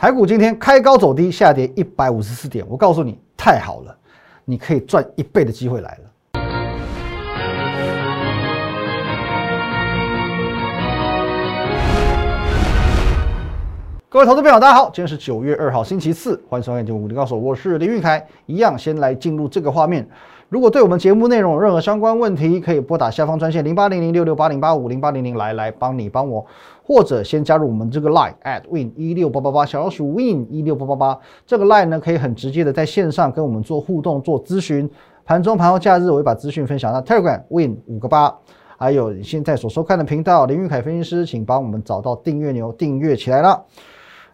台股今天开高走低，下跌一百五十四点。我告诉你，太好了，你可以赚一倍的机会来了。各位投资朋友，大家好，今天是九月二号，星期四，欢迎收看节目《武林高手》，我是林玉凯。一样，先来进入这个画面。如果对我们节目内容有任何相关问题，可以拨打下方专线零八零零六六八零八五零八零零来来帮你帮我，或者先加入我们这个 line at win 一六八八八小老鼠 win 一六八八八这个 line 呢，可以很直接的在线上跟我们做互动、做咨询。盘中、盘后、假日，我会把资讯分享到 Telegram win 五个八，还有你现在所收看的频道林玉凯分析师，请帮我们找到订阅钮，订阅起来了。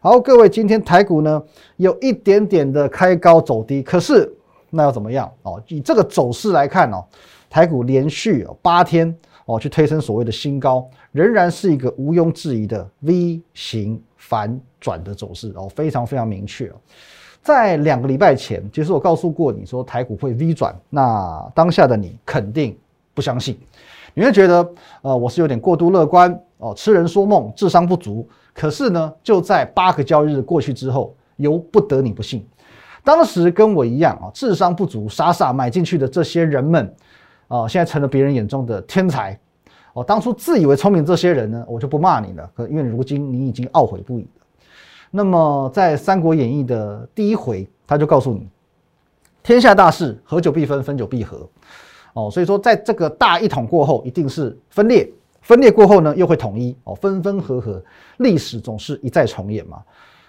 好，各位，今天台股呢有一点点的开高走低，可是。那要怎么样哦？以这个走势来看哦，台股连续八天哦去推升所谓的新高，仍然是一个毋庸置疑的 V 型反转的走势哦，非常非常明确哦。在两个礼拜前，其实我告诉过你说台股会 V 转，那当下的你肯定不相信，你会觉得呃我是有点过度乐观哦，痴人说梦，智商不足。可是呢，就在八个交易日过去之后，由不得你不信。当时跟我一样啊，智商不足、傻傻买进去的这些人们，啊，现在成了别人眼中的天才。哦，当初自以为聪明这些人呢，我就不骂你了，可因为如今你已经懊悔不已了。那么在《三国演义》的第一回，他就告诉你：天下大势，合久必分，分久必合。哦，所以说在这个大一统过后，一定是分裂；分裂过后呢，又会统一。哦，分分合合，历史总是一再重演嘛。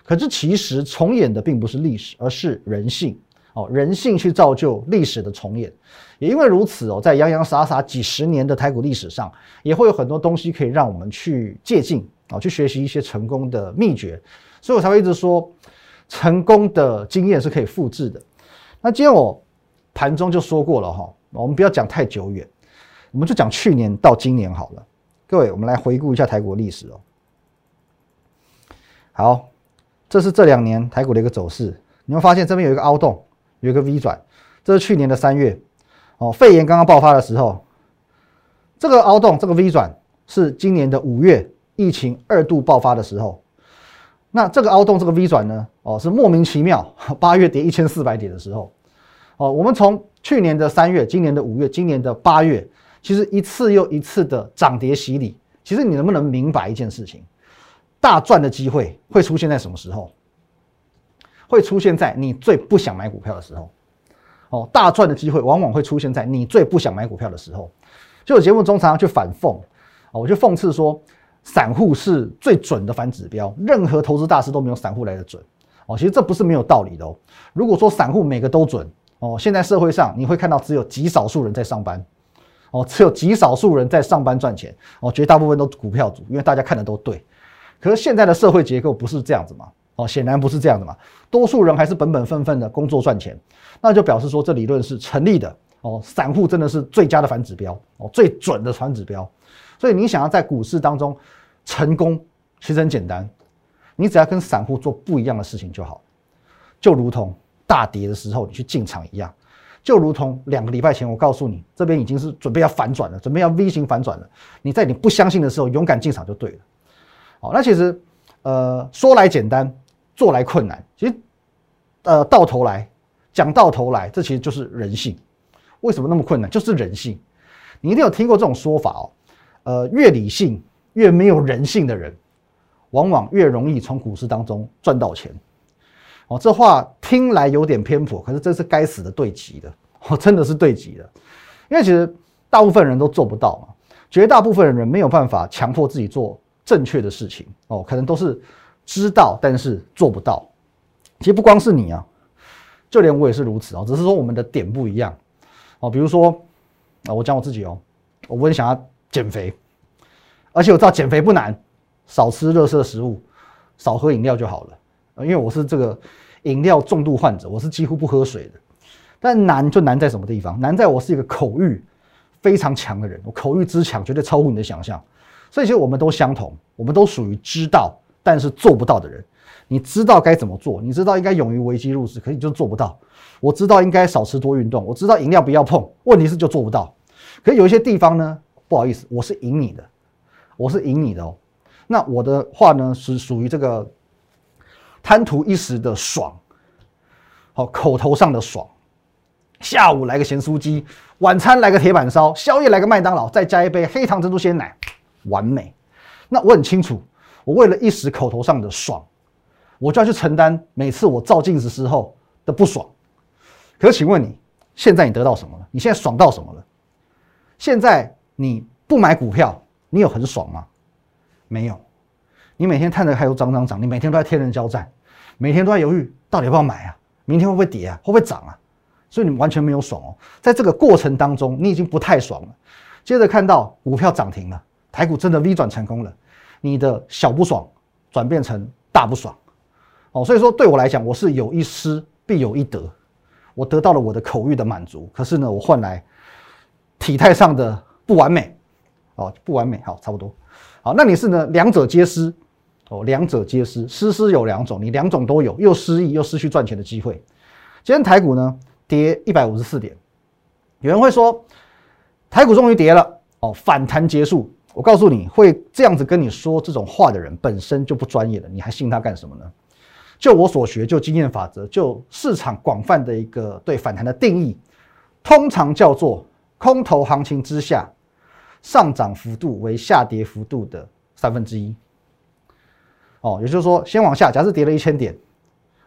可是其实重演的并不是历史，而是人性哦，人性去造就历史的重演。也因为如此哦，在洋洋洒洒几十年的台股历史上，也会有很多东西可以让我们去借鉴啊，去学习一些成功的秘诀。所以我才会一直说，成功的经验是可以复制的。那今天我盘中就说过了哈，我们不要讲太久远，我们就讲去年到今年好了。各位，我们来回顾一下台股历史哦。好。这是这两年台股的一个走势，你会发现这边有一个凹洞，有一个 V 转，这是去年的三月，哦，肺炎刚刚爆发的时候，这个凹洞，这个 V 转是今年的五月疫情二度爆发的时候，那这个凹洞，这个 V 转呢，哦，是莫名其妙八月跌一千四百点的时候，哦，我们从去年的三月、今年的五月、今年的八月，其实一次又一次的涨跌洗礼，其实你能不能明白一件事情？大赚的机会会出现在什么时候？会出现在你最不想买股票的时候。哦，大赚的机会往往会出现在你最不想买股票的时候。就我节目中常常去反讽，哦，我就讽刺说，散户是最准的反指标，任何投资大师都没有散户来的准。哦，其实这不是没有道理的哦。如果说散户每个都准，哦，现在社会上你会看到只有极少数人在上班，哦，只有极少数人在上班赚钱，哦，绝大部分都股票主，因为大家看的都对。可是现在的社会结构不是这样子嘛？哦，显然不是这样的嘛。多数人还是本本分分的工作赚钱，那就表示说这理论是成立的哦。散户真的是最佳的反指标哦，最准的反指标。所以你想要在股市当中成功，其实很简单，你只要跟散户做不一样的事情就好。就如同大跌的时候你去进场一样，就如同两个礼拜前我告诉你，这边已经是准备要反转了，准备要 V 型反转了。你在你不相信的时候勇敢进场就对了。好，那其实，呃，说来简单，做来困难。其实，呃，到头来讲到头来，这其实就是人性。为什么那么困难？就是人性。你一定有听过这种说法哦。呃，越理性、越没有人性的人，往往越容易从股市当中赚到钱。哦，这话听来有点偏颇，可是这是该死的对极的，哦，真的是对极的。因为其实大部分人都做不到嘛，绝大部分人没有办法强迫自己做。正确的事情哦，可能都是知道，但是做不到。其实不光是你啊，就连我也是如此哦，只是说我们的点不一样哦。比如说啊，我讲我自己哦，我很想要减肥，而且我知道减肥不难，少吃热色食物，少喝饮料就好了。因为我是这个饮料重度患者，我是几乎不喝水的。但难就难在什么地方？难在我是一个口欲非常强的人，我口欲之强，绝对超乎你的想象。这些我们都相同，我们都属于知道但是做不到的人。你知道该怎么做，你知道应该勇于危机入市，可是你就做不到。我知道应该少吃多运动，我知道饮料不要碰，问题是就做不到。可是有一些地方呢，不好意思，我是赢你的，我是赢你的哦。那我的话呢是属于这个贪图一时的爽，好口头上的爽，下午来个咸酥鸡，晚餐来个铁板烧，宵夜来个麦当劳，再加一杯黑糖珍珠鲜奶，完美。那我很清楚，我为了一时口头上的爽，我就要去承担每次我照镜子时候的不爽。可是，请问你现在你得到什么了？你现在爽到什么了？现在你不买股票，你有很爽吗？没有。你每天看着还有涨涨涨，你每天都在天人交战，每天都在犹豫到底要不要买啊？明天会不会跌啊？会不会涨啊？所以你完全没有爽哦。在这个过程当中，你已经不太爽了。接着看到股票涨停了，台股真的 V 转成功了，你的小不爽转变成大不爽哦。所以说对我来讲，我是有一失必有一得，我得到了我的口欲的满足，可是呢，我换来体态上的不完美哦，不完美，好，差不多，好，那你是呢，两者皆失。哦，两者皆失，失失有两种，你两种都有，又失意又失去赚钱的机会。今天台股呢跌一百五十四点，有人会说台股终于跌了，哦，反弹结束。我告诉你会这样子跟你说这种话的人本身就不专业了，你还信他干什么呢？就我所学，就经验法则，就市场广泛的一个对反弹的定义，通常叫做空头行情之下，上涨幅度为下跌幅度的三分之一。哦，也就是说，先往下，假设跌了一千点，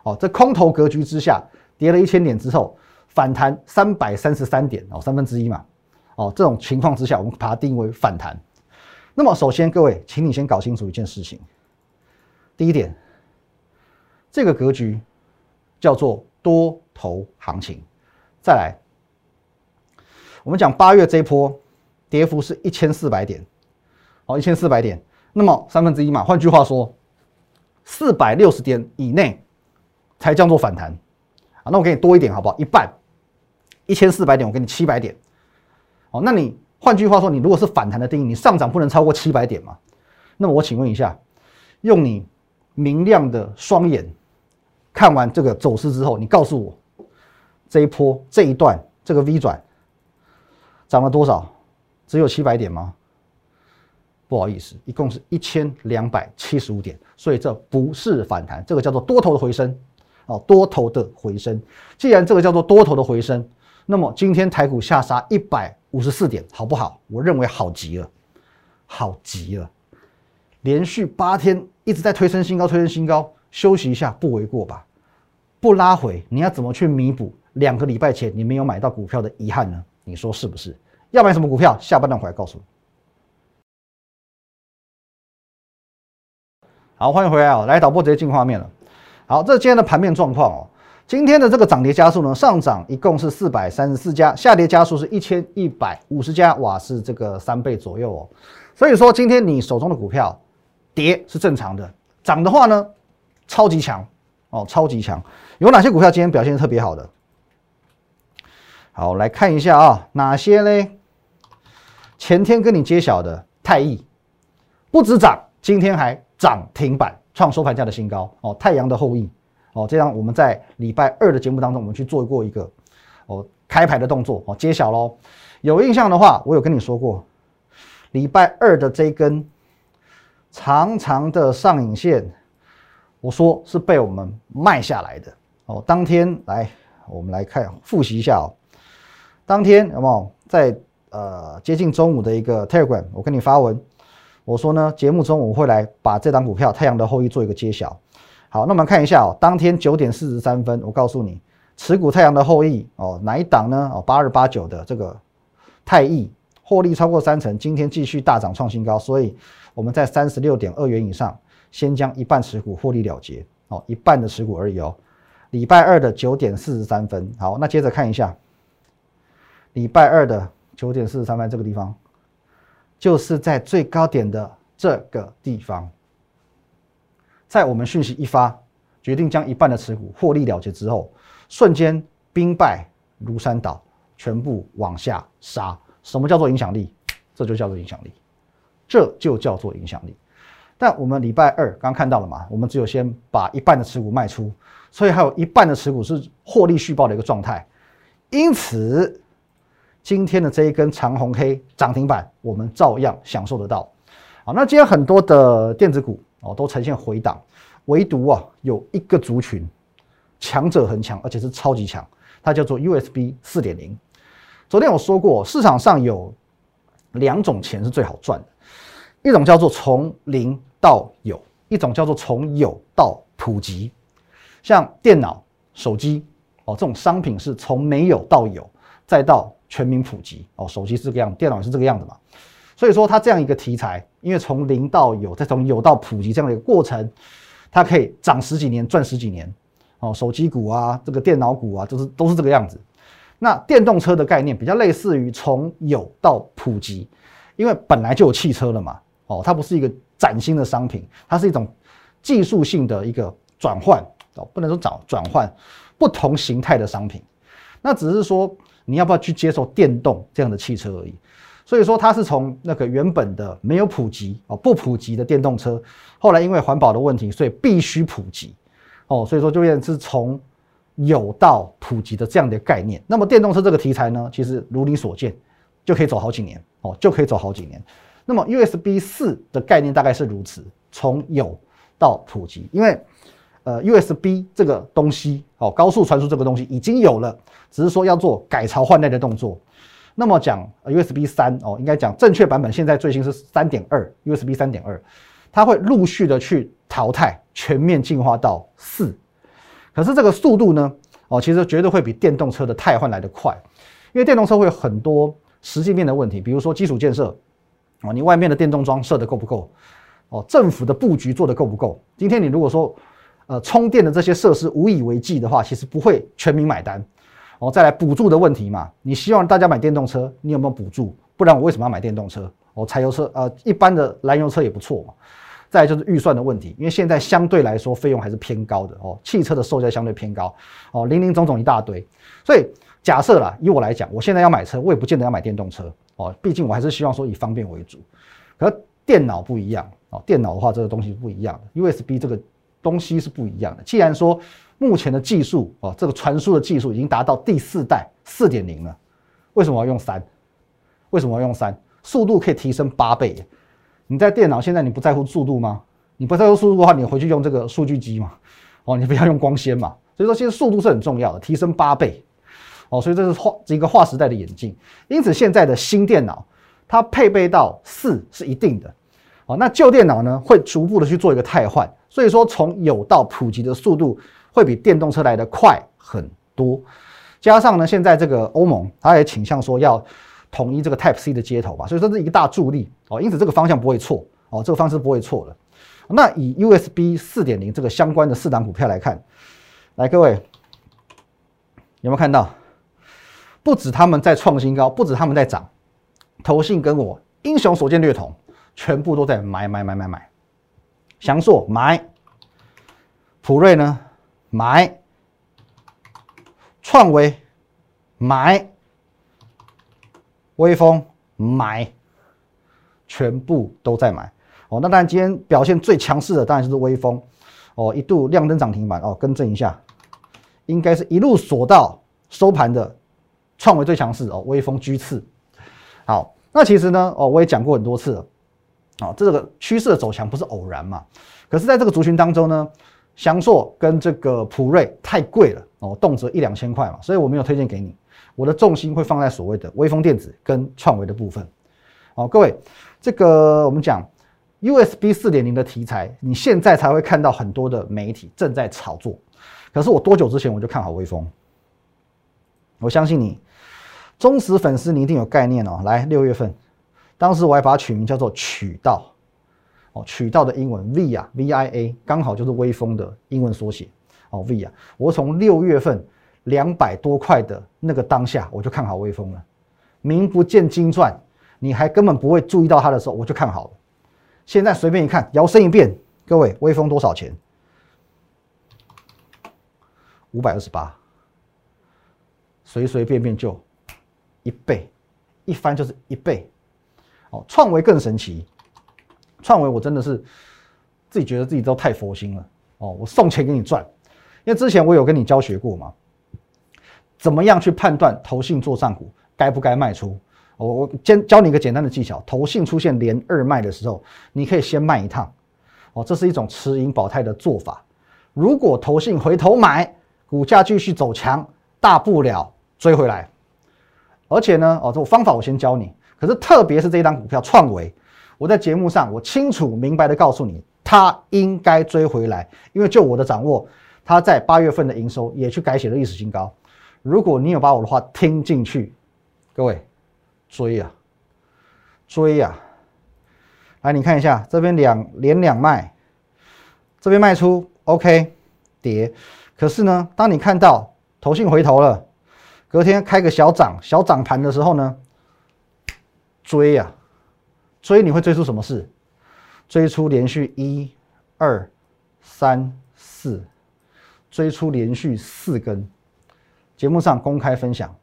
哦，在空头格局之下跌了一千点之后，反弹三百三十三点，哦，三分之一嘛，哦，这种情况之下，我们把它定义为反弹。那么，首先各位，请你先搞清楚一件事情。第一点，这个格局叫做多头行情。再来，我们讲八月这一波跌幅是一千四百点，哦，一千四百点，那么三分之一嘛，换句话说。四百六十点以内才叫做反弹啊！那我给你多一点好不好？一半，一千四百点，我给你七百点。哦，那你换句话说，你如果是反弹的定义，你上涨不能超过七百点嘛？那么我请问一下，用你明亮的双眼看完这个走势之后，你告诉我这一波这一段这个 V 转涨了多少？只有七百点吗？不好意思，一共是一千两百七十五点，所以这不是反弹，这个叫做多头的回升，哦，多头的回升。既然这个叫做多头的回升，那么今天台股下杀一百五十四点，好不好？我认为好极了，好极了，连续八天一直在推升新高，推升新高，休息一下不为过吧？不拉回，你要怎么去弥补两个礼拜前你没有买到股票的遗憾呢？你说是不是？要买什么股票？下半段回来告诉你。好，欢迎回来哦！来，导播直接进画面了。好，这是今天的盘面状况哦。今天的这个涨跌加速呢，上涨一共是四百三十四家，下跌加速是一千一百五十家，哇，是这个三倍左右哦。所以说，今天你手中的股票跌是正常的，涨的话呢，超级强哦，超级强。有哪些股票今天表现特别好的？好，来看一下啊，哪些呢？前天跟你揭晓的泰益，不止涨，今天还。涨停板创收盘价的新高哦，太阳的后裔哦，这样我们在礼拜二的节目当中，我们去做过一个哦开牌的动作哦，揭晓喽。有印象的话，我有跟你说过，礼拜二的这根长长的上影线，我说是被我们卖下来的哦。当天来，我们来看复习一下哦。当天有没有在呃接近中午的一个 Telegram，我跟你发文。我说呢，节目中我会来把这档股票太阳的后裔做一个揭晓。好，那我们看一下哦，当天九点四十三分，我告诉你，持股太阳的后裔哦，哪一档呢？哦，八二八九的这个太益获利超过三成，今天继续大涨创新高，所以我们在三十六点二元以上，先将一半持股获利了结哦，一半的持股而已哦。礼拜二的九点四十三分，好，那接着看一下，礼拜二的九点四十三分这个地方。就是在最高点的这个地方，在我们讯息一发，决定将一半的持股获利了结之后，瞬间兵败如山倒，全部往下杀。什么叫做影响力？这就叫做影响力，这就叫做影响力。但我们礼拜二刚看到了嘛？我们只有先把一半的持股卖出，所以还有一半的持股是获利续报的一个状态，因此。今天的这一根长红黑涨停板，我们照样享受得到。好，那今天很多的电子股哦都呈现回档，唯独啊有一个族群强者很强，而且是超级强，它叫做 USB 四点零。昨天我说过，市场上有两种钱是最好赚的，一种叫做从零到有，一种叫做从有到普及。像电脑、手机哦这种商品是从没有到有，再到全民普及哦。手机是这个样，电脑也是这个样子嘛。所以说，它这样一个题材，因为从零到有，再从有到普及这样的一个过程，它可以涨十几年，赚十几年哦。手机股啊，这个电脑股啊，就是都是这个样子。那电动车的概念比较类似于从有到普及，因为本来就有汽车了嘛哦，它不是一个崭新的商品，它是一种技术性的一个转换。哦，不能说转转换不同形态的商品，那只是说你要不要去接受电动这样的汽车而已。所以说它是从那个原本的没有普及哦，不普及的电动车，后来因为环保的问题，所以必须普及哦。所以说就变成是从有到普及的这样的概念。那么电动车这个题材呢，其实如你所见，就可以走好几年哦，就可以走好几年。那么 USB 四的概念大概是如此，从有到普及，因为。呃，USB 这个东西哦，高速传输这个东西已经有了，只是说要做改朝换代的动作。那么讲 USB 三哦，应该讲正确版本，现在最新是三点二，USB 三点二，它会陆续的去淘汰，全面进化到四。可是这个速度呢，哦，其实绝对会比电动车的汰换来的快，因为电动车会有很多实际面的问题，比如说基础建设哦，你外面的电动桩设的够不够？哦，政府的布局做的够不够？今天你如果说呃，充电的这些设施无以为继的话，其实不会全民买单。哦，再来补助的问题嘛，你希望大家买电动车，你有没有补助？不然我为什么要买电动车？哦，柴油车，呃，一般的燃油车也不错嘛。再就是预算的问题，因为现在相对来说费用还是偏高的哦，汽车的售价相对偏高哦，零零总总一大堆。所以假设啦，以我来讲，我现在要买车，我也不见得要买电动车哦，毕竟我还是希望说以方便为主。可电脑不一样哦，电脑的话这个东西不一样，USB 这个。东西是不一样的。既然说目前的技术哦，这个传输的技术已经达到第四代四点零了，为什么要用三？为什么要用三？速度可以提升八倍。你在电脑现在你不在乎速度吗？你不在乎速度的话，你回去用这个数据机嘛。哦，你不要用光纤嘛。所以说，其实速度是很重要的，提升八倍。哦，所以这是划一个划时代的眼镜。因此，现在的新电脑它配备到四是一定的。哦，那旧电脑呢，会逐步的去做一个汰换。所以说，从有到普及的速度会比电动车来的快很多。加上呢，现在这个欧盟它也倾向说要统一这个 Type C 的接头吧，所以说是一个大助力哦。因此这个方向不会错哦，这个方式不会错的。那以 USB 四点零这个相关的四档股票来看，来各位有没有看到？不止他们在创新高，不止他们在涨，投信跟我英雄所见略同，全部都在买买买买买。翔硕买，普瑞呢买，创维买，微风买，全部都在买哦。那当然，今天表现最强势的当然就是微风哦，一度亮灯涨停板哦，更正一下，应该是一路锁到收盘的创维最强势哦，微风居次。好，那其实呢哦，我也讲过很多次了。啊，这个趋势的走强不是偶然嘛？可是，在这个族群当中呢，翔硕跟这个普瑞太贵了哦，动辄一两千块嘛，所以我没有推荐给你。我的重心会放在所谓的微风电子跟创维的部分。哦，各位，这个我们讲 USB 四点零的题材，你现在才会看到很多的媒体正在炒作。可是我多久之前我就看好微风？我相信你忠实粉丝，你一定有概念哦。来，六月份。当时我还把它取名叫做渠道，哦，渠道的英文 V 啊，V I A，刚好就是微风的英文缩写，哦，V 啊，我从六月份两百多块的那个当下，我就看好微风了，名不见经传，你还根本不会注意到它的时候，我就看好了。现在随便一看，摇身一变，各位，微风多少钱？五百二十八，随随便便就一倍，一翻就是一倍。哦，创维更神奇，创维我真的是自己觉得自己都太佛心了哦，我送钱给你赚，因为之前我有跟你教学过嘛，怎么样去判断投信做账股该不该卖出？我我先教你一个简单的技巧，投信出现连二卖的时候，你可以先卖一趟，哦，这是一种持盈保泰的做法。如果投信回头买，股价继续走强，大不了追回来。而且呢，哦，这方法我先教你。可是特别是这一档股票创维，我在节目上我清楚明白的告诉你，它应该追回来，因为就我的掌握，它在八月份的营收也去改写了历史新高。如果你有把我的话听进去，各位追呀，追呀！来，你看一下这边两连两卖，这边卖出，OK，跌。可是呢，当你看到投信回头了，隔天开个小涨小涨盘的时候呢，追呀，追你会追出什么事？追出连续一、二、三、四，追出连续四根。节目上公开分享，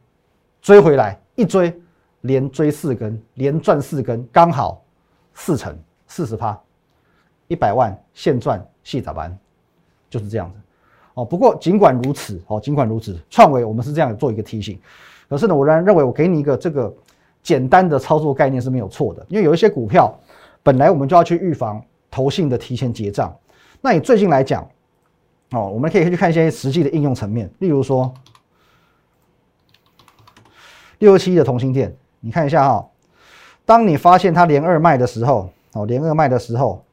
追回来一追，连追四根，连赚四根，刚好四成四十趴，一百万现赚细咋办，就是这样子哦。不过尽管如此哦，尽管如此，创维我们是这样做一个提醒。可是呢，我仍然认为我给你一个这个简单的操作概念是没有错的，因为有一些股票本来我们就要去预防投信的提前结账。那你最近来讲哦，我们可以去看一些实际的应用层面，例如说。六七的同心店，你看一下哈，当你发现它连二卖的时候，哦，连二卖的时候，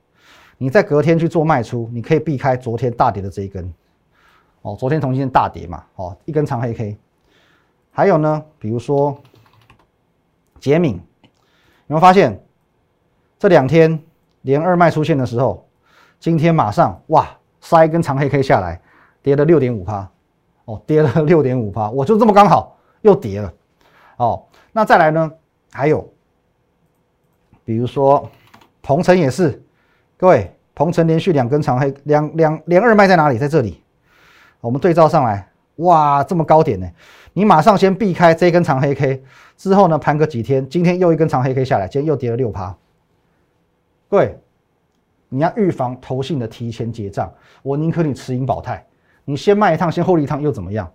你在隔天去做卖出，你可以避开昨天大跌的这一根，哦，昨天同心店大跌嘛，哦，一根长黑 K，还有呢，比如说杰敏，有没有发现这两天连二卖出现的时候，今天马上哇，塞一根长黑 K 下来，跌了六点五趴，哦，跌了六点五趴，我就这么刚好又跌了。哦，那再来呢？还有，比如说，鹏程也是，各位，鹏程连续两根长黑，两两连二卖在哪里？在这里，我们对照上来，哇，这么高点呢？你马上先避开这根长黑 K，之后呢，盘个几天，今天又一根长黑 K 下来，今天又跌了六趴。各位，你要预防投信的提前结账，我宁可你持盈保泰，你先卖一趟，先获利一趟又怎么样？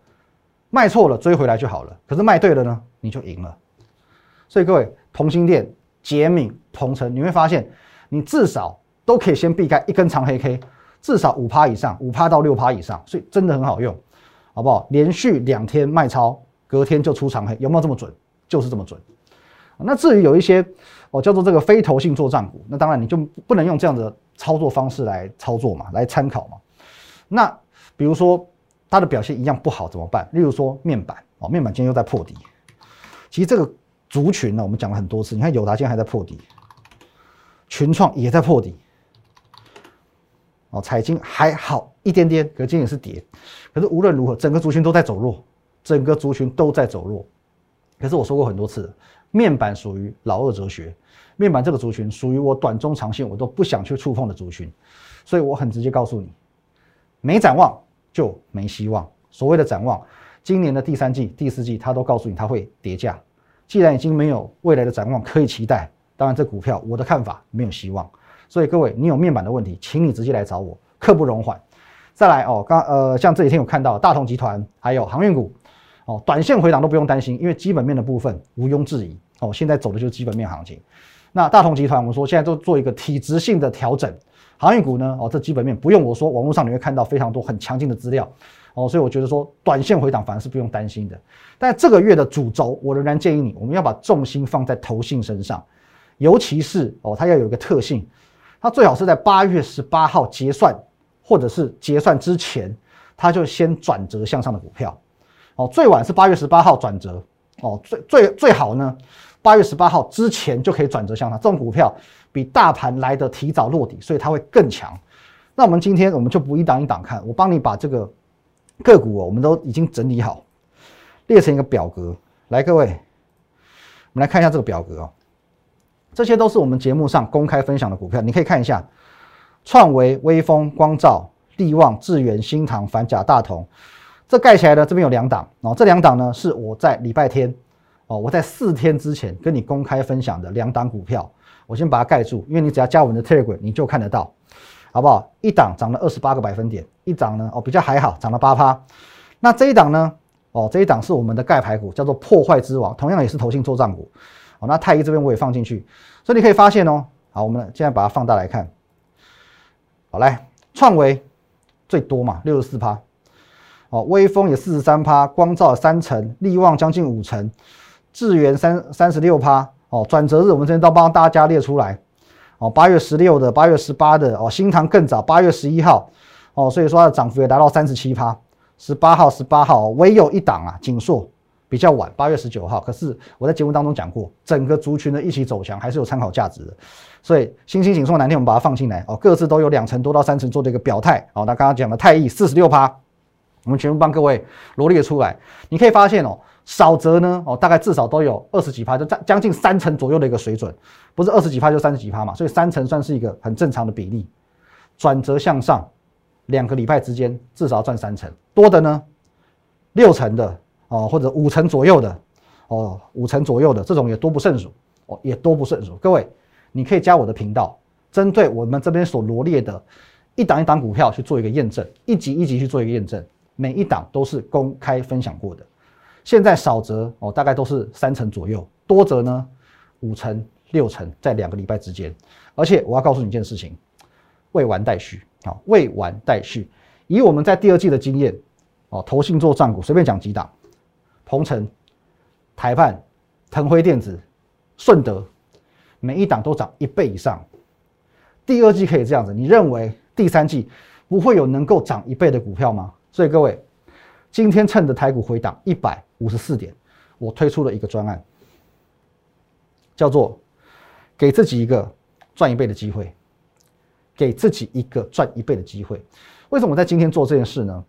卖错了追回来就好了，可是卖对了呢，你就赢了。所以各位，同心店、捷敏、同城，你会发现，你至少都可以先避开一根长黑 K，至少五趴以上，五趴到六趴以上，所以真的很好用，好不好？连续两天卖超，隔天就出长黑，有没有这么准？就是这么准。那至于有一些哦叫做这个非投性做账股，那当然你就不能用这样的操作方式来操作嘛，来参考嘛。那比如说。它的表现一样不好怎么办？例如说面板哦，面板今天又在破底。其实这个族群呢，我们讲了很多次。你看友达今天还在破底，群创也在破底。哦，彩晶还好一点点，可是今天也是跌。可是无论如何，整个族群都在走弱，整个族群都在走弱。可是我说过很多次，面板属于老二哲学，面板这个族群属于我短中长线我都不想去触碰的族群，所以我很直接告诉你，没展望。就没希望。所谓的展望，今年的第三季、第四季，他都告诉你他会跌价。既然已经没有未来的展望可以期待，当然这股票我的看法没有希望。所以各位，你有面板的问题，请你直接来找我，刻不容缓。再来哦，刚呃，像这几天有看到大同集团还有航运股哦，短线回档都不用担心，因为基本面的部分毋庸置疑哦。现在走的就是基本面行情。那大同集团，我们说现在都做一个体质性的调整。航运股呢？哦，这基本面不用我说，网络上你会看到非常多很强劲的资料哦，所以我觉得说短线回档反而是不用担心的。但这个月的主轴，我仍然建议你，我们要把重心放在投信身上，尤其是哦，它要有一个特性，它最好是在八月十八号结算或者是结算之前，它就先转折向上的股票哦，最晚是八月十八号转折哦，最最最好呢，八月十八号之前就可以转折向上，这种股票。比大盘来的提早落底，所以它会更强。那我们今天我们就不一档一档看，我帮你把这个个股哦，我们都已经整理好，列成一个表格。来，各位，我们来看一下这个表格哦。这些都是我们节目上公开分享的股票，你可以看一下：创维、微风、光照、利旺、智源、新唐、反甲、大同。这盖起来的这边有两档哦，这两档呢是我在礼拜天哦，我在四天之前跟你公开分享的两档股票。我先把它盖住，因为你只要加我们的 Telegram，你就看得到，好不好？一档涨了二十八个百分点，一档呢哦比较还好，涨了八趴。那这一档呢？哦这一档是我们的盖牌股，叫做破坏之王，同样也是投信做账股。哦，那太一这边我也放进去，所以你可以发现哦，好，我们现在把它放大来看，好来，创维最多嘛，六十四趴。哦，微风也四十三趴，光照三成，力旺将近五成，智源三三十六趴。哦，转折日我们这边都帮大家列出来。哦，八月十六的，八月十八的，哦，新塘更早，八月十一号。哦，所以说它的涨幅也达到三十七趴。十八号，十八号，唯有一档啊，锦硕比较晚，八月十九号。可是我在节目当中讲过，整个族群的一起走强还是有参考价值的。所以新兴锦硕哪天我们把它放进来，哦，各自都有两成多到三成做的一个表态。哦，那刚刚讲的泰益四十六趴。我们全部帮各位罗列出来，你可以发现哦，少则呢哦，大概至少都有二十几趴，就将将近三成左右的一个水准，不是二十几趴就三十几趴嘛，所以三成算是一个很正常的比例。转折向上，两个礼拜之间至少赚三成，多的呢六成的哦，或者五成左右的哦，五成左右的这种也多不胜数哦，也多不胜数。各位，你可以加我的频道，针对我们这边所罗列的一档一档股票去做一个验证，一级一级去做一个验证。每一档都是公开分享过的，现在少则哦，大概都是三成左右，多则呢五成、六成，在两个礼拜之间。而且我要告诉你一件事情，未完待续啊，未完待续。以我们在第二季的经验哦，投信做账股，随便讲几档，鹏程、台办、腾辉电子、顺德，每一档都涨一倍以上。第二季可以这样子，你认为第三季不会有能够涨一倍的股票吗？所以各位，今天趁着台股回档一百五十四点，我推出了一个专案，叫做给自己一个赚一倍的机会，给自己一个赚一倍的机会。为什么在今天做这件事呢？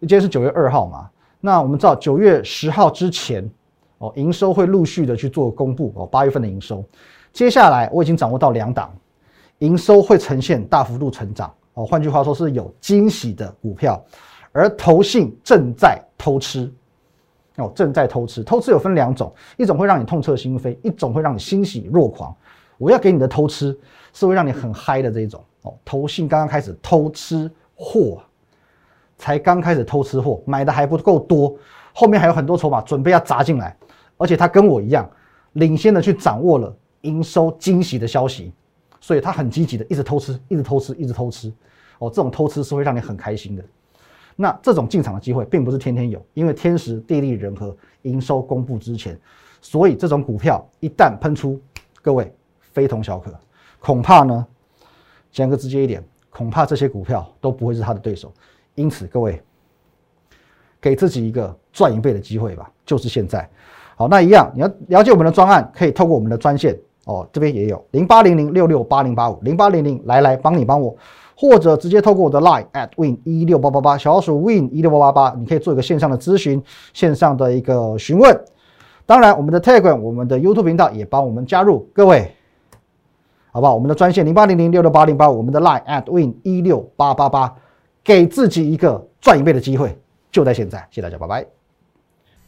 今天是九月二号嘛，那我们知道九月十号之前，哦，营收会陆续的去做公布哦，八月份的营收，接下来我已经掌握到两档，营收会呈现大幅度成长哦，换句话说是有惊喜的股票。而投信正在偷吃，哦，正在偷吃。偷吃有分两种，一种会让你痛彻心扉，一种会让你欣喜若狂。我要给你的偷吃，是会让你很嗨的这种。哦，投信刚刚开始偷吃货，才刚开始偷吃货，买的还不够多，后面还有很多筹码准备要砸进来。而且他跟我一样，领先的去掌握了营收惊喜的消息，所以他很积极的一直偷吃，一直偷吃，一直偷吃。哦，这种偷吃是会让你很开心的。那这种进场的机会并不是天天有，因为天时地利人和营收公布之前，所以这种股票一旦喷出，各位非同小可，恐怕呢讲个直接一点，恐怕这些股票都不会是他的对手。因此，各位给自己一个赚一倍的机会吧，就是现在。好，那一样你要了解我们的专案，可以透过我们的专线哦，这边也有零八零零六六八零八五零八零零来来帮你帮我。或者直接透过我的 line at win 一六八八八小老鼠 win 一六八八八，你可以做一个线上的咨询，线上的一个询问。当然，我们的 Telegram，我们的 YouTube 频道也帮我们加入各位，好不好？我们的专线零八零零六六八零八五，我们的 line at win 一六八八八，给自己一个赚一倍的机会，就在现在。谢谢大家，拜拜。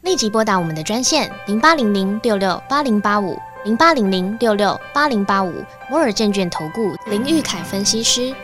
立即拨打我们的专线零八零零六六八零八五零八零零六六八零八五摩尔证券投顾林玉凯分析师。